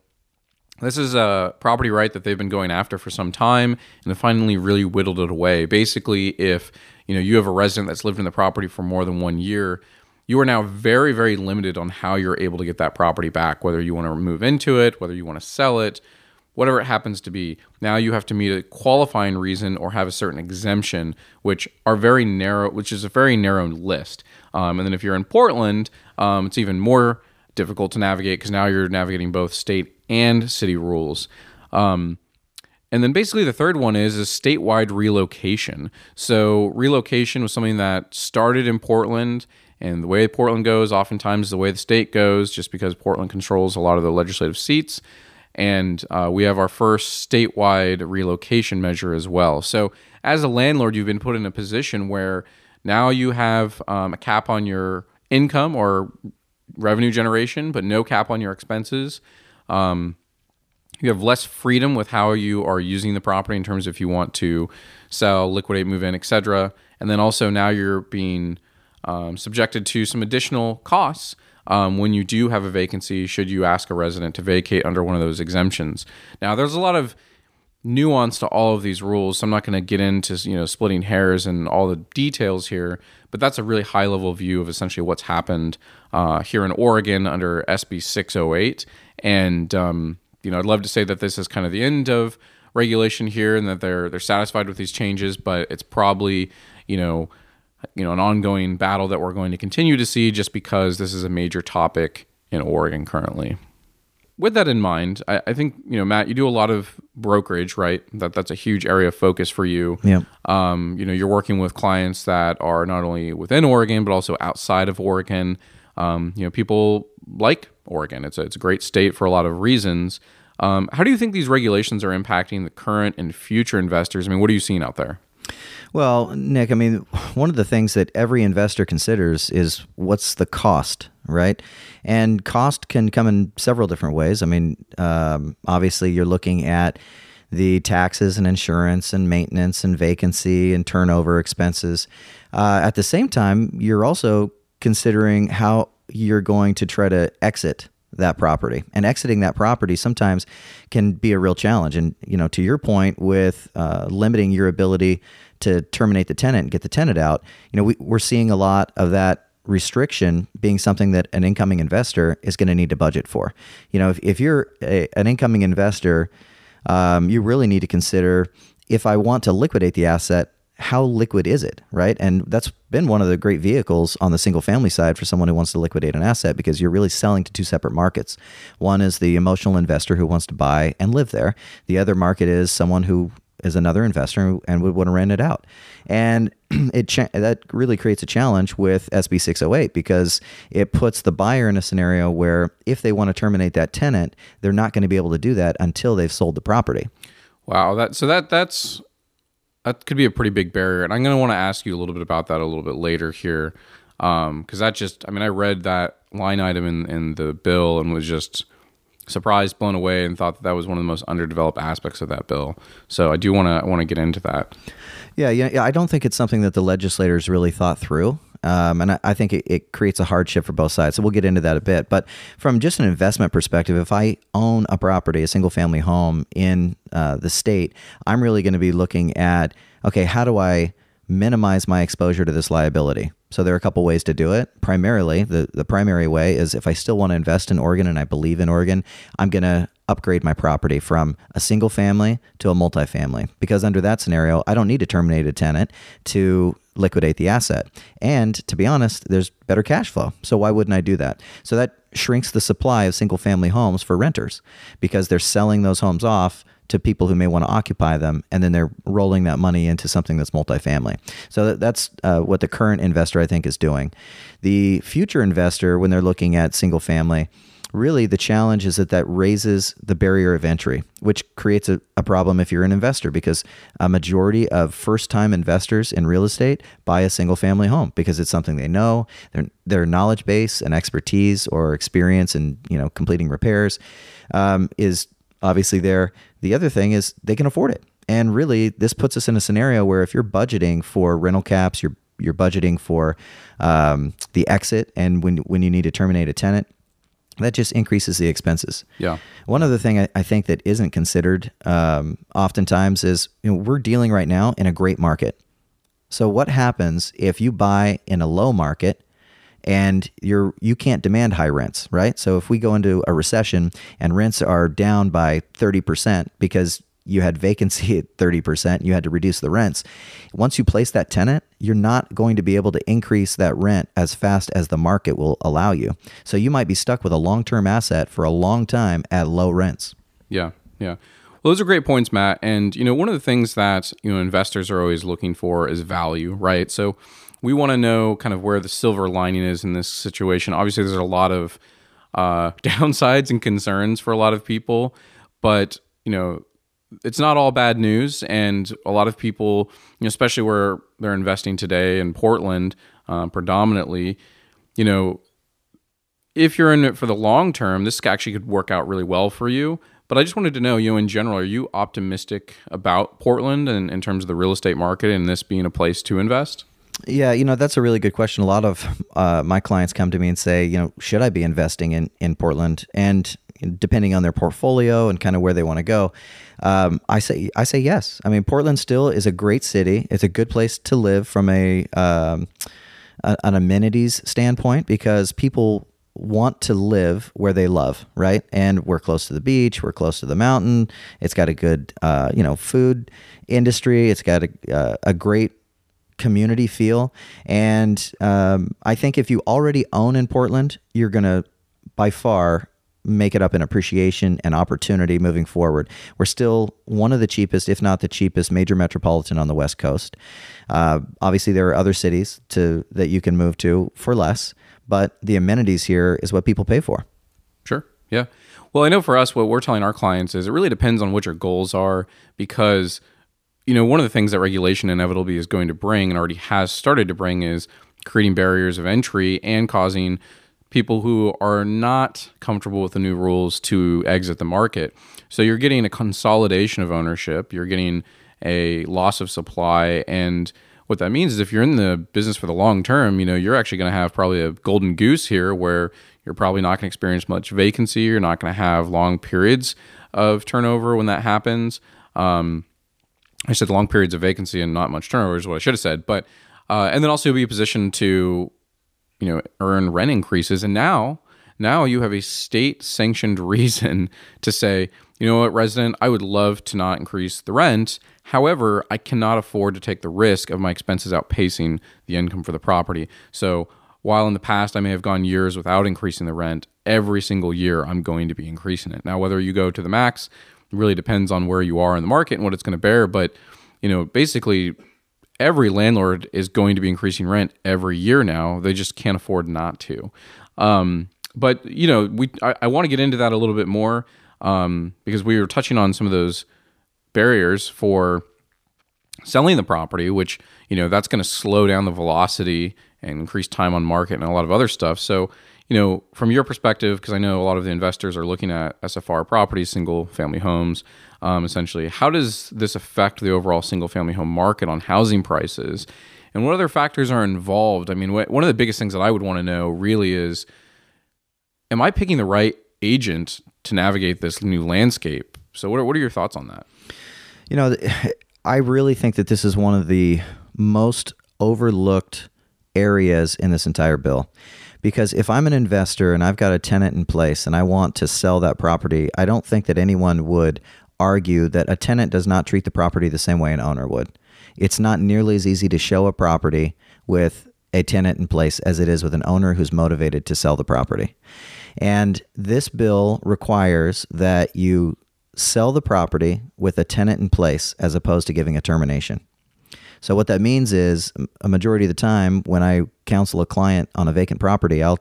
Speaker 1: this is a property right that they've been going after for some time, and they finally really whittled it away. Basically, if you know you have a resident that's lived in the property for more than one year, you are now very, very limited on how you're able to get that property back, whether you want to move into it, whether you want to sell it, whatever it happens to be. Now you have to meet a qualifying reason or have a certain exemption, which are very narrow, which is a very narrow list. Um, and then if you're in Portland, um, it's even more difficult to navigate because now you're navigating both state and city rules. Um, and then basically the third one is a statewide relocation. So relocation was something that started in Portland and the way Portland goes, oftentimes the way the state goes, just because Portland controls a lot of the legislative seats. And uh, we have our first statewide relocation measure as well. So, as a landlord, you've been put in a position where now you have um, a cap on your income or revenue generation, but no cap on your expenses. Um, you have less freedom with how you are using the property in terms of if you want to sell, liquidate, move in, etc. And then also now you're being um, subjected to some additional costs um, when you do have a vacancy. Should you ask a resident to vacate under one of those exemptions? Now, there's a lot of nuance to all of these rules. So I'm not going to get into you know splitting hairs and all the details here, but that's a really high level view of essentially what's happened uh, here in Oregon under SB 608. And um, you know, I'd love to say that this is kind of the end of regulation here and that they're they're satisfied with these changes, but it's probably you know you know an ongoing battle that we're going to continue to see just because this is a major topic in Oregon currently. With that in mind, I, I think you know Matt, you do a lot of brokerage, right? That that's a huge area of focus for you.
Speaker 2: Yeah.
Speaker 1: Um, you know, you're working with clients that are not only within Oregon but also outside of Oregon. Um, you know, people like Oregon. It's a, it's a great state for a lot of reasons. Um, how do you think these regulations are impacting the current and future investors? I mean, what are you seeing out there?
Speaker 2: Well, Nick, I mean, one of the things that every investor considers is what's the cost, right? And cost can come in several different ways. I mean, um, obviously, you're looking at the taxes and insurance and maintenance and vacancy and turnover expenses. Uh, at the same time, you're also considering how you're going to try to exit that property. And exiting that property sometimes can be a real challenge. And you know to your point with uh, limiting your ability to terminate the tenant and get the tenant out you know we, we're seeing a lot of that restriction being something that an incoming investor is going to need to budget for. You know if, if you're a, an incoming investor um, you really need to consider if i want to liquidate the asset how liquid is it, right? And that's been one of the great vehicles on the single family side for someone who wants to liquidate an asset because you're really selling to two separate markets. One is the emotional investor who wants to buy and live there. The other market is someone who is another investor and would want to rent it out. And it cha- that really creates a challenge with SB 608 because it puts the buyer in a scenario where if they want to terminate that tenant, they're not going to be able to do that until they've sold the property.
Speaker 1: Wow, that so that that's that could be a pretty big barrier. And I'm going to want to ask you a little bit about that a little bit later here. Because um, that just, I mean, I read that line item in, in the bill and was just surprised, blown away, and thought that that was one of the most underdeveloped aspects of that bill. So I do want to want to get into that.
Speaker 2: Yeah, yeah, yeah. I don't think it's something that the legislators really thought through. Um, and I, I think it, it, creates a hardship for both sides. So we'll get into that a bit. But from just an investment perspective, if I own a property, a single family home in uh, the state, I'm really going to be looking at okay, how do I minimize my exposure to this liability? So there are a couple ways to do it. Primarily, the, the primary way is if I still want to invest in Oregon and I believe in Oregon, I'm going to upgrade my property from a single family to a multifamily because under that scenario, I don't need to terminate a tenant to liquidate the asset. And to be honest, there's better cash flow. So why wouldn't I do that? So that shrinks the supply of single family homes for renters because they're selling those homes off to people who may want to occupy them, and then they're rolling that money into something that's multifamily. So that's uh, what the current investor, I think, is doing. The future investor, when they're looking at single family, really the challenge is that that raises the barrier of entry, which creates a, a problem if you're an investor because a majority of first time investors in real estate buy a single family home because it's something they know, their, their knowledge base and expertise or experience in you know completing repairs um, is obviously there. The other thing is they can afford it. And really, this puts us in a scenario where if you're budgeting for rental caps, you're you're budgeting for um, the exit, and when when you need to terminate a tenant, that just increases the expenses.
Speaker 1: Yeah.
Speaker 2: One other thing I, I think that isn't considered um, oftentimes is you know, we're dealing right now in a great market. So what happens if you buy in a low market and you're you can't demand high rents, right? So if we go into a recession and rents are down by 30% because you had vacancy at 30%, you had to reduce the rents. Once you place that tenant, you're not going to be able to increase that rent as fast as the market will allow you. So you might be stuck with a long term asset for a long time at low rents.
Speaker 1: Yeah, yeah. Well, those are great points, Matt. And, you know, one of the things that, you know, investors are always looking for is value, right? So we want to know kind of where the silver lining is in this situation. Obviously, there's a lot of uh, downsides and concerns for a lot of people, but, you know, it's not all bad news, and a lot of people, you know, especially where they're investing today in Portland, uh, predominantly, you know, if you're in it for the long term, this actually could work out really well for you. But I just wanted to know, you know, in general, are you optimistic about Portland and in terms of the real estate market and this being a place to invest?
Speaker 2: Yeah, you know that's a really good question. A lot of uh, my clients come to me and say, you know, should I be investing in in Portland? And depending on their portfolio and kind of where they want to go, um, I say I say yes. I mean, Portland still is a great city. It's a good place to live from a, um, an amenities standpoint because people want to live where they love, right? And we're close to the beach, we're close to the mountain. It's got a good, uh, you know, food industry. It's got a, uh, a great community feel. And um, I think if you already own in Portland, you're to by far make it up in appreciation and opportunity moving forward. We're still one of the cheapest, if not the cheapest, major metropolitan on the West Coast. Uh, obviously, there are other cities to that you can move to for less, but the amenities here is what people pay for.
Speaker 1: Sure. Yeah. Well, I know for us, what we're telling our clients is it really depends on what your goals are because you know, one of the things that regulation inevitably is going to bring and already has started to bring is creating barriers of entry and causing people who are not comfortable with the new rules to exit the market. So you're getting a consolidation of ownership, you're getting a loss of supply and what that means is if you're in the business for the long term, you know, you're actually going to have probably a golden goose here where you're probably not going to experience much vacancy, you're not going to have long periods of turnover when that happens. Um, I said long periods of vacancy and not much turnover is what I should have said. But uh, and then also you'll be positioned to, you know, earn rent increases. And now, now you have a state sanctioned reason to say, you know what, resident, I would love to not increase the rent. However, I cannot afford to take the risk of my expenses outpacing the income for the property. So while in the past I may have gone years without increasing the rent, every single year I'm going to be increasing it. Now, whether you go to the max really depends on where you are in the market and what it's going to bear. But you know, basically, every landlord is going to be increasing rent every year now. They just can't afford not to. Um, but you know, we I, I want to get into that a little bit more um, because we were touching on some of those barriers for selling the property, which you know that's going to slow down the velocity and increase time on market and a lot of other stuff. So you know, from your perspective, because I know a lot of the investors are looking at SFR properties, single family homes, um, essentially, how does this affect the overall single family home market on housing prices? And what other factors are involved? I mean, wh- one of the biggest things that I would want to know really is Am I picking the right agent to navigate this new landscape? So, what are, what are your thoughts on that?
Speaker 2: You know, I really think that this is one of the most overlooked areas in this entire bill. Because if I'm an investor and I've got a tenant in place and I want to sell that property, I don't think that anyone would argue that a tenant does not treat the property the same way an owner would. It's not nearly as easy to show a property with a tenant in place as it is with an owner who's motivated to sell the property. And this bill requires that you sell the property with a tenant in place as opposed to giving a termination. So what that means is a majority of the time when I counsel a client on a vacant property, I'll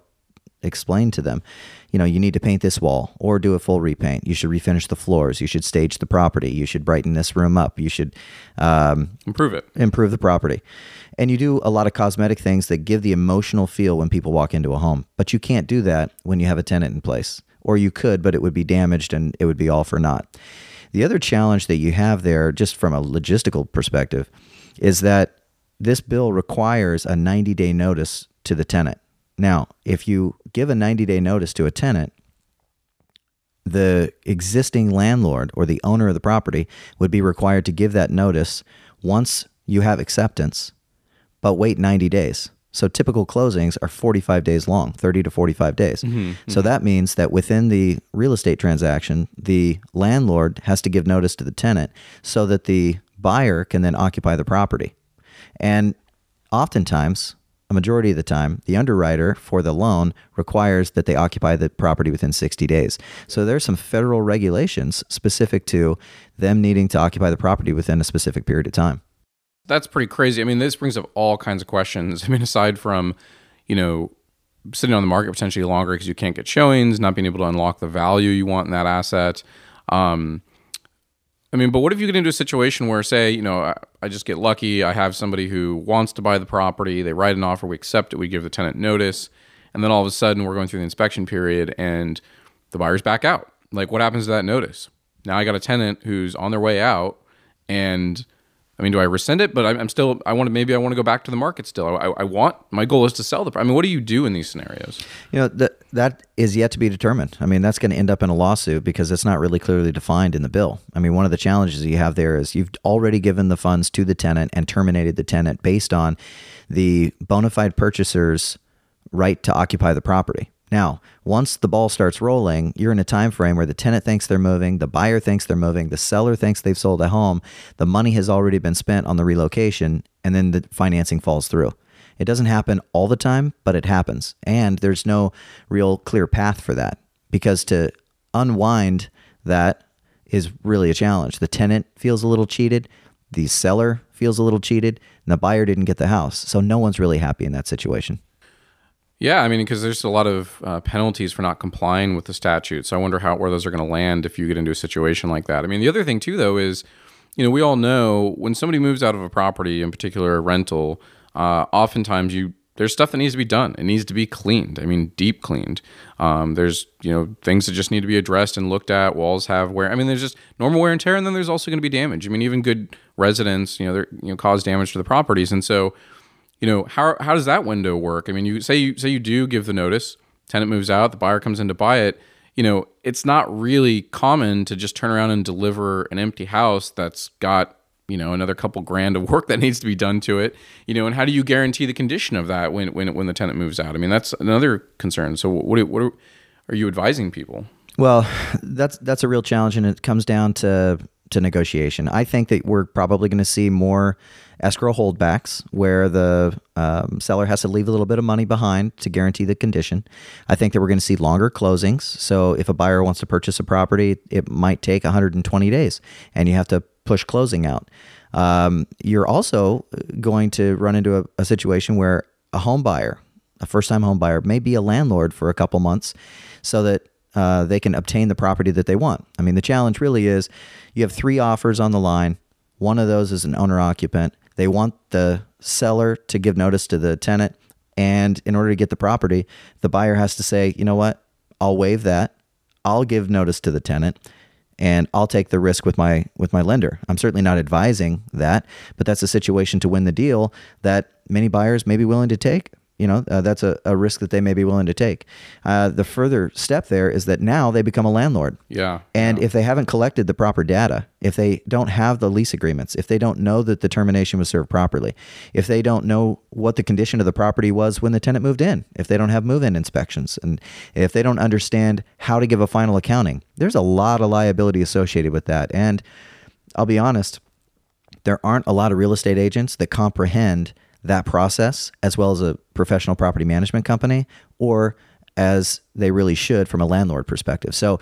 Speaker 2: explain to them, you know, you need to paint this wall or do a full repaint. You should refinish the floors. You should stage the property. You should brighten this room up. You should um,
Speaker 1: improve it.
Speaker 2: Improve the property. And you do a lot of cosmetic things that give the emotional feel when people walk into a home. But you can't do that when you have a tenant in place. Or you could, but it would be damaged and it would be all for naught. The other challenge that you have there, just from a logistical perspective, is that this bill requires a 90 day notice to the tenant. Now, if you give a 90 day notice to a tenant, the existing landlord or the owner of the property would be required to give that notice once you have acceptance, but wait 90 days. So typical closings are 45 days long, 30 to 45 days. Mm-hmm, so mm-hmm. that means that within the real estate transaction, the landlord has to give notice to the tenant so that the buyer can then occupy the property. And oftentimes, a majority of the time, the underwriter for the loan requires that they occupy the property within 60 days. So there's some federal regulations specific to them needing to occupy the property within a specific period of time.
Speaker 1: That's pretty crazy. I mean, this brings up all kinds of questions. I mean, aside from, you know, sitting on the market potentially longer because you can't get showings, not being able to unlock the value you want in that asset. Um, I mean, but what if you get into a situation where, say, you know, I, I, just get lucky, I have somebody who wants to buy the property, they write an offer, we accept it, we give the tenant notice, and then all of a sudden we're going through the inspection period and the buyer's back out. Like, what happens to that notice? now I got a tenant who's on their way out, and I mean, do I rescind it? But I'm, still. I want to. Maybe I want to go back to the market. Still, I, I want. My goal is to sell the. I mean, what do you do in these scenarios?
Speaker 2: You know that that is yet to be determined. I mean, that's going to end up in a lawsuit because it's not really clearly defined in the bill. I mean, one of the challenges you have there is you've already given the funds to the tenant and terminated the tenant based on the bona fide purchaser's right to occupy the property. Now, once the ball starts rolling, you're in a time frame where the tenant thinks they're moving, the buyer thinks they're moving, the seller thinks they've sold a home, the money has already been spent on the relocation, and then the financing falls through. It doesn't happen all the time, but it happens. And there's no real clear path for that because to unwind that is really a challenge. The tenant feels a little cheated, the seller feels a little cheated, and the buyer didn't get the house. So no one's really happy in that situation.
Speaker 1: Yeah, I mean, because there's a lot of uh, penalties for not complying with the statute. So I wonder how where those are going to land if you get into a situation like that. I mean, the other thing too, though, is you know we all know when somebody moves out of a property, in particular a rental, uh, oftentimes you there's stuff that needs to be done. It needs to be cleaned. I mean, deep cleaned. Um, there's you know things that just need to be addressed and looked at. Walls have wear. I mean, there's just normal wear and tear, and then there's also going to be damage. I mean, even good residents, you know, they you know cause damage to the properties, and so you know how how does that window work? I mean, you say you say you do give the notice, tenant moves out, the buyer comes in to buy it. You know, it's not really common to just turn around and deliver an empty house that's got you know another couple grand of work that needs to be done to it. You know, and how do you guarantee the condition of that when when when the tenant moves out? I mean, that's another concern. So what what are, are you advising people?
Speaker 2: Well, that's that's a real challenge, and it comes down to to negotiation. I think that we're probably going to see more escrow holdbacks where the um, seller has to leave a little bit of money behind to guarantee the condition. I think that we're going to see longer closings. So if a buyer wants to purchase a property, it might take 120 days, and you have to push closing out. Um, you're also going to run into a, a situation where a home buyer, a first time home buyer, may be a landlord for a couple months so that uh, they can obtain the property that they want. I mean, the challenge really is you have three offers on the line. One of those is an owner occupant. They want the seller to give notice to the tenant. And in order to get the property, the buyer has to say, you know what? I'll waive that. I'll give notice to the tenant and I'll take the risk with my with my lender. I'm certainly not advising that, but that's a situation to win the deal that many buyers may be willing to take. You know, uh, that's a, a risk that they may be willing to take. Uh, the further step there is that now they become a landlord.
Speaker 1: Yeah.
Speaker 2: And if they haven't collected the proper data, if they don't have the lease agreements, if they don't know that the termination was served properly, if they don't know what the condition of the property was when the tenant moved in, if they don't have move in inspections, and if they don't understand how to give a final accounting, there's a lot of liability associated with that. And I'll be honest, there aren't a lot of real estate agents that comprehend that process as well as a professional property management company or as they really should from a landlord perspective. So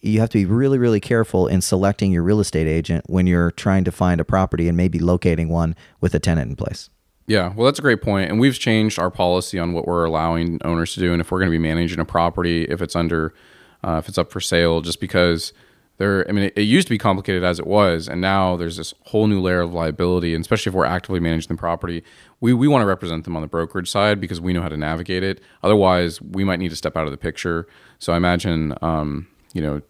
Speaker 2: you have to be really, really careful in selecting your real estate agent when you're trying to find a property and maybe locating one with a tenant in place.
Speaker 1: Yeah, well, that's a great point. And we've changed our policy on what we're allowing owners to do, and if we're going to be managing a property, if it's under, uh, if it's up for sale, just because there. I mean, it, it, used to be complicated as it was, and now there's this whole new layer of liability. And especially if we're actively managing the property, we we want to represent them on the brokerage side because we know how to navigate it. Otherwise, we might need to step out of the picture. So I imagine, um, you know,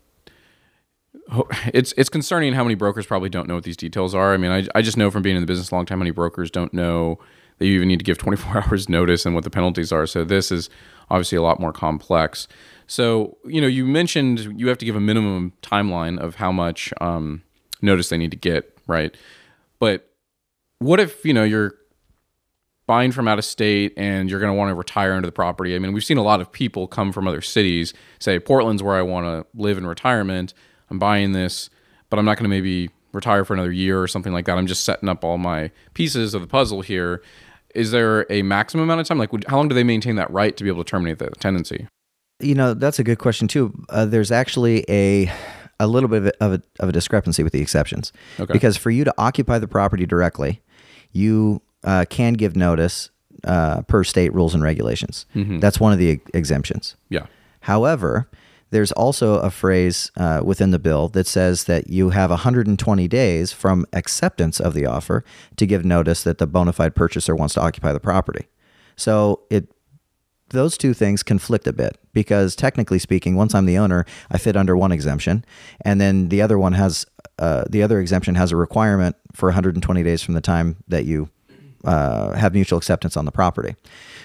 Speaker 1: it's it's concerning how many brokers probably don't know what these details are. I mean, I, I just know from being in the business a long time, many brokers don't know that you even need to give 24 hours notice and what the penalties are. So this is obviously a lot more complex. So you know, you mentioned you have to give a minimum timeline of how much um, notice they need to get, right? But what if you know you're buying from out of state and you're going to want to retire into the property? I mean, we've seen a lot of people come from other cities say Portland's where I want to live in retirement I'm buying this, but I'm not going to maybe retire for another year or something like that. I'm just setting up all my pieces of the puzzle here. Is there a maximum amount of time? Like, would, how long do they maintain that right to be able to terminate the tenancy?
Speaker 2: You know, that's a good question too. Uh, there's actually a a little bit of a, of a, of a discrepancy with the exceptions, okay. because for you to occupy the property directly, you uh, can give notice uh, per state rules and regulations. Mm-hmm. That's one of the exemptions.
Speaker 1: Yeah.
Speaker 2: However, there's also a phrase uh, within the bill that says that you have 120 days from acceptance of the offer to give notice that the bona fide purchaser wants to occupy the property. So it those two things conflict a bit because technically speaking, once I'm the owner, I fit under one exemption, and then the other one has uh, the other exemption has a requirement for 120 days from the time that you uh, have mutual acceptance on the property.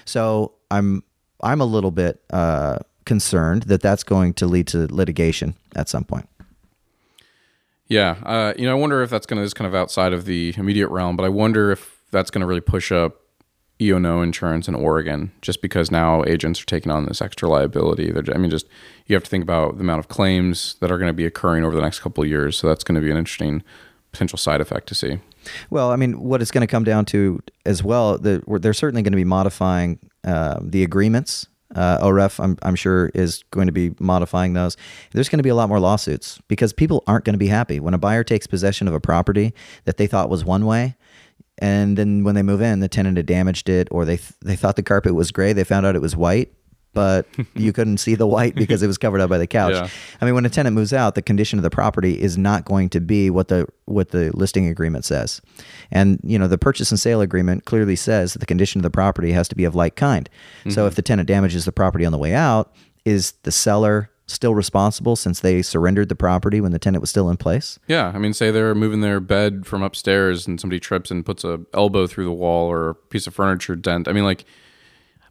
Speaker 2: So I'm I'm a little bit uh, concerned that that's going to lead to litigation at some point.
Speaker 1: Yeah, uh, you know, I wonder if that's going to is kind of outside of the immediate realm, but I wonder if that's going to really push up E&O insurance in Oregon, just because now agents are taking on this extra liability. They're, I mean, just you have to think about the amount of claims that are going to be occurring over the next couple of years. So that's going to be an interesting potential side effect to see.
Speaker 2: Well, I mean, what it's going to come down to as well, the, they're certainly going to be modifying uh, the agreements uh, OREF, I'm, I'm sure, is going to be modifying those. There's going to be a lot more lawsuits because people aren't going to be happy. When a buyer takes possession of a property that they thought was one way, and then when they move in, the tenant had damaged it, or they, th- they thought the carpet was gray, they found out it was white, but you couldn't see the white because it was covered up by the couch. Yeah. I mean, when a tenant moves out, the condition of the property is not going to be what the what the listing agreement says. And you know, the purchase and sale agreement clearly says that the condition of the property has to be of like kind. Mm-hmm. So if the tenant damages the property on the way out, is the seller still responsible since they surrendered the property when the tenant was still in place?
Speaker 1: Yeah, I mean, say they're moving their bed from upstairs and somebody trips and puts a elbow through the wall or a piece of furniture dent. I mean, like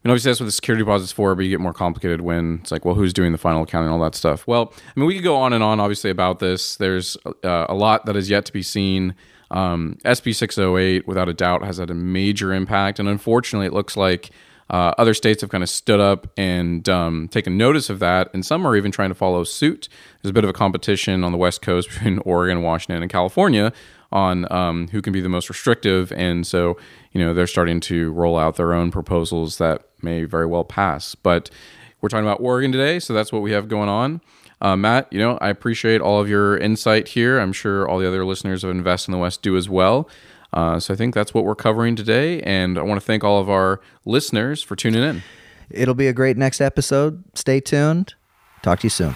Speaker 1: I mean, obviously that's what the security deposit's for, but you get more complicated when it's like, well, who's doing the final accounting, and all that stuff. Well, I mean, we could go on and on, obviously, about this. There's uh, a lot that is yet to be seen. Um, SB 608, without a doubt, has had a major impact, and unfortunately, it looks like uh, other states have kind of stood up and um, taken notice of that, and some are even trying to follow suit. There's a bit of a competition on the West Coast between Oregon, Washington, and California on um, who can be the most restrictive. And so, you know, they're starting to roll out their own proposals that may very well pass. But we're talking about Oregon today, so that's what we have going on. Uh, Matt, you know, I appreciate all of your insight here. I'm sure all the other listeners of Invest in the West do as well. Uh, so I think that's what we're covering today. And I want to thank all of our listeners for tuning in.
Speaker 2: It'll be a great next episode. Stay tuned. Talk to you soon.